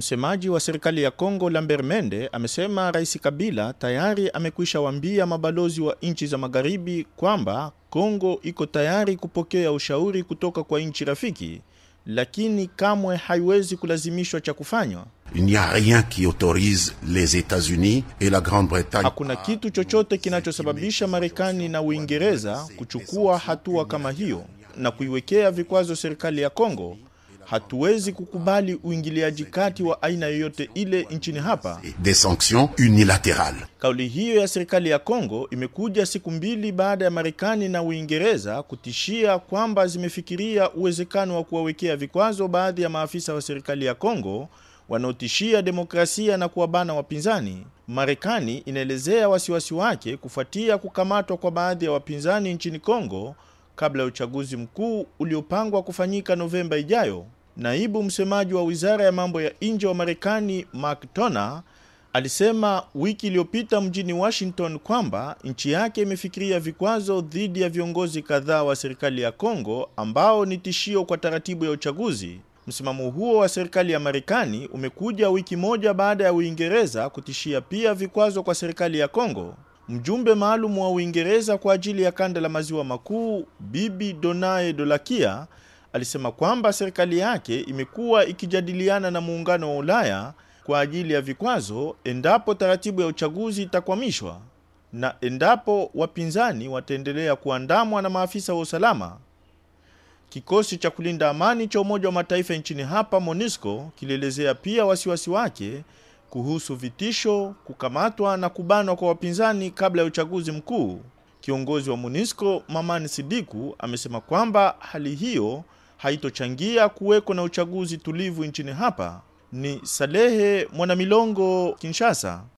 Msemaji wa serikali ya Kongo Lambert Mende amesema Rais Kabila tayari amekwisha waambia mabalozi wa nchi za magharibi kwamba Kongo iko tayari kupokea ushauri kutoka kwa nchi rafiki, lakini kamwe haiwezi kulazimishwa cha kufanywa. Il n'y a rien qui autorise les États-Unis et la Grande-Bretagne. Hakuna kitu chochote kinachosababisha Marekani na Uingereza kuchukua hatua kama hiyo na kuiwekea vikwazo serikali ya Kongo. Hatuwezi kukubali uingiliaji kati wa aina yoyote ile nchini hapa. Des sanctions unilatérales. Kauli hiyo ya serikali ya Kongo imekuja siku mbili baada ya Marekani na Uingereza kutishia kwamba zimefikiria uwezekano wa kuwawekea vikwazo baadhi ya maafisa wa serikali ya Kongo wanaotishia demokrasia na kuwabana wapinzani. Marekani inaelezea wasiwasi wake kufuatia kukamatwa kwa baadhi ya wapinzani nchini Kongo kabla ya uchaguzi mkuu uliopangwa kufanyika Novemba ijayo. Naibu msemaji wa wizara ya mambo ya nje wa Marekani Mark Toner alisema wiki iliyopita mjini Washington kwamba nchi yake imefikiria vikwazo dhidi ya viongozi kadhaa wa serikali ya Kongo ambao ni tishio kwa taratibu ya uchaguzi. Msimamo huo wa serikali ya Marekani umekuja wiki moja baada ya Uingereza kutishia pia vikwazo kwa serikali ya Kongo. Mjumbe maalum wa Uingereza kwa ajili ya kanda la maziwa makuu Bibi Donae Dolakia alisema kwamba serikali yake imekuwa ikijadiliana na muungano wa Ulaya kwa ajili ya vikwazo endapo taratibu ya uchaguzi itakwamishwa na endapo wapinzani wataendelea kuandamwa na maafisa wa usalama. Kikosi cha kulinda amani cha Umoja wa Mataifa nchini hapa MONUSCO kilielezea pia wasiwasi wake kuhusu vitisho, kukamatwa na kubanwa kwa wapinzani kabla ya uchaguzi mkuu. Kiongozi wa MONUSCO Mamani Sidiku amesema kwamba hali hiyo haitochangia kuweko na uchaguzi tulivu nchini hapa. Ni Salehe Mwanamilongo, Kinshasa.